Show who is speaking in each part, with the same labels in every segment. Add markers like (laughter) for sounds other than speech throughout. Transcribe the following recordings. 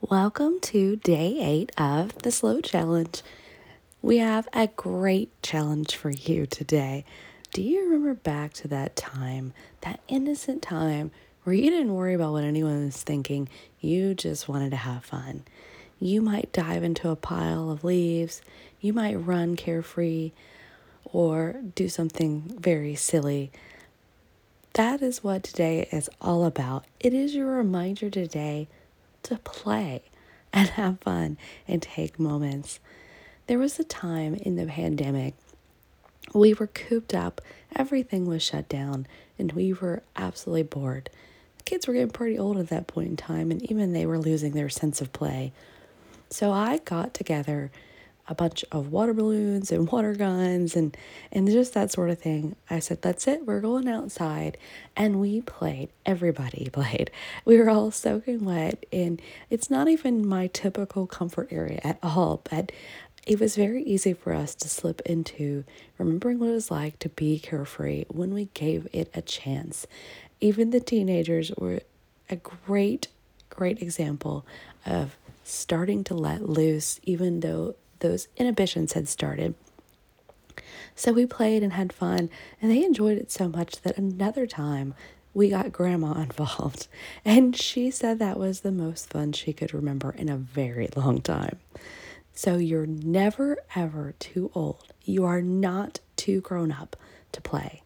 Speaker 1: Welcome to day eight of the Slow Challenge. We have a great challenge for you today. Do you remember back to that time, that innocent time where you didn't worry about what anyone was thinking? You just wanted to have fun. You might dive into a pile of leaves, you might run carefree, or do something very silly. That is what today is all about. It is your reminder today to play and have fun and take moments. There was a time in the pandemic we were cooped up, everything was shut down, and we were absolutely bored. Kids were getting pretty old at that point in time, and even they were losing their sense of play. So I got together a bunch of water balloons and (laughs) water guns and and just that sort of thing. I said, "That's it. We're going outside." And we played. Everybody (laughs) played. We were all soaking wet and it's not even my typical comfort area at all, but it was very easy for us to slip into remembering what it was like to be carefree when we gave it a chance. Even the teenagers were a great, great example of starting to let loose, even though those inhibitions had started. So we played and had fun, and they enjoyed it so much that another time we got grandma (laughs) involved. And she said that was the most fun she could remember in a very long time. So you're never ever too old. You are not too grown up to play.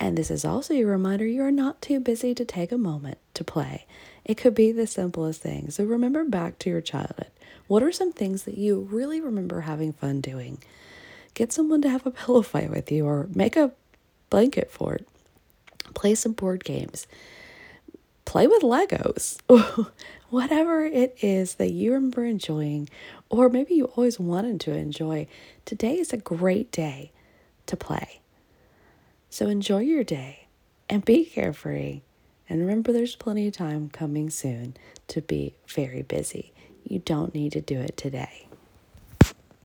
Speaker 1: And this is also a reminder you are not too busy to take a moment to play. It could be the simplest thing. So remember back to your childhood. What are some things that you really remember having fun doing? Get someone to have a (laughs) pillow fight with you or make a blanket fort. Play some board games. Play with Legos. (laughs) Whatever it is that you remember enjoying, or maybe you always wanted to enjoy, today is a great day to play. So enjoy your day and be carefree. And remember, there's plenty of time coming soon to be very busy. You don't need to do it today.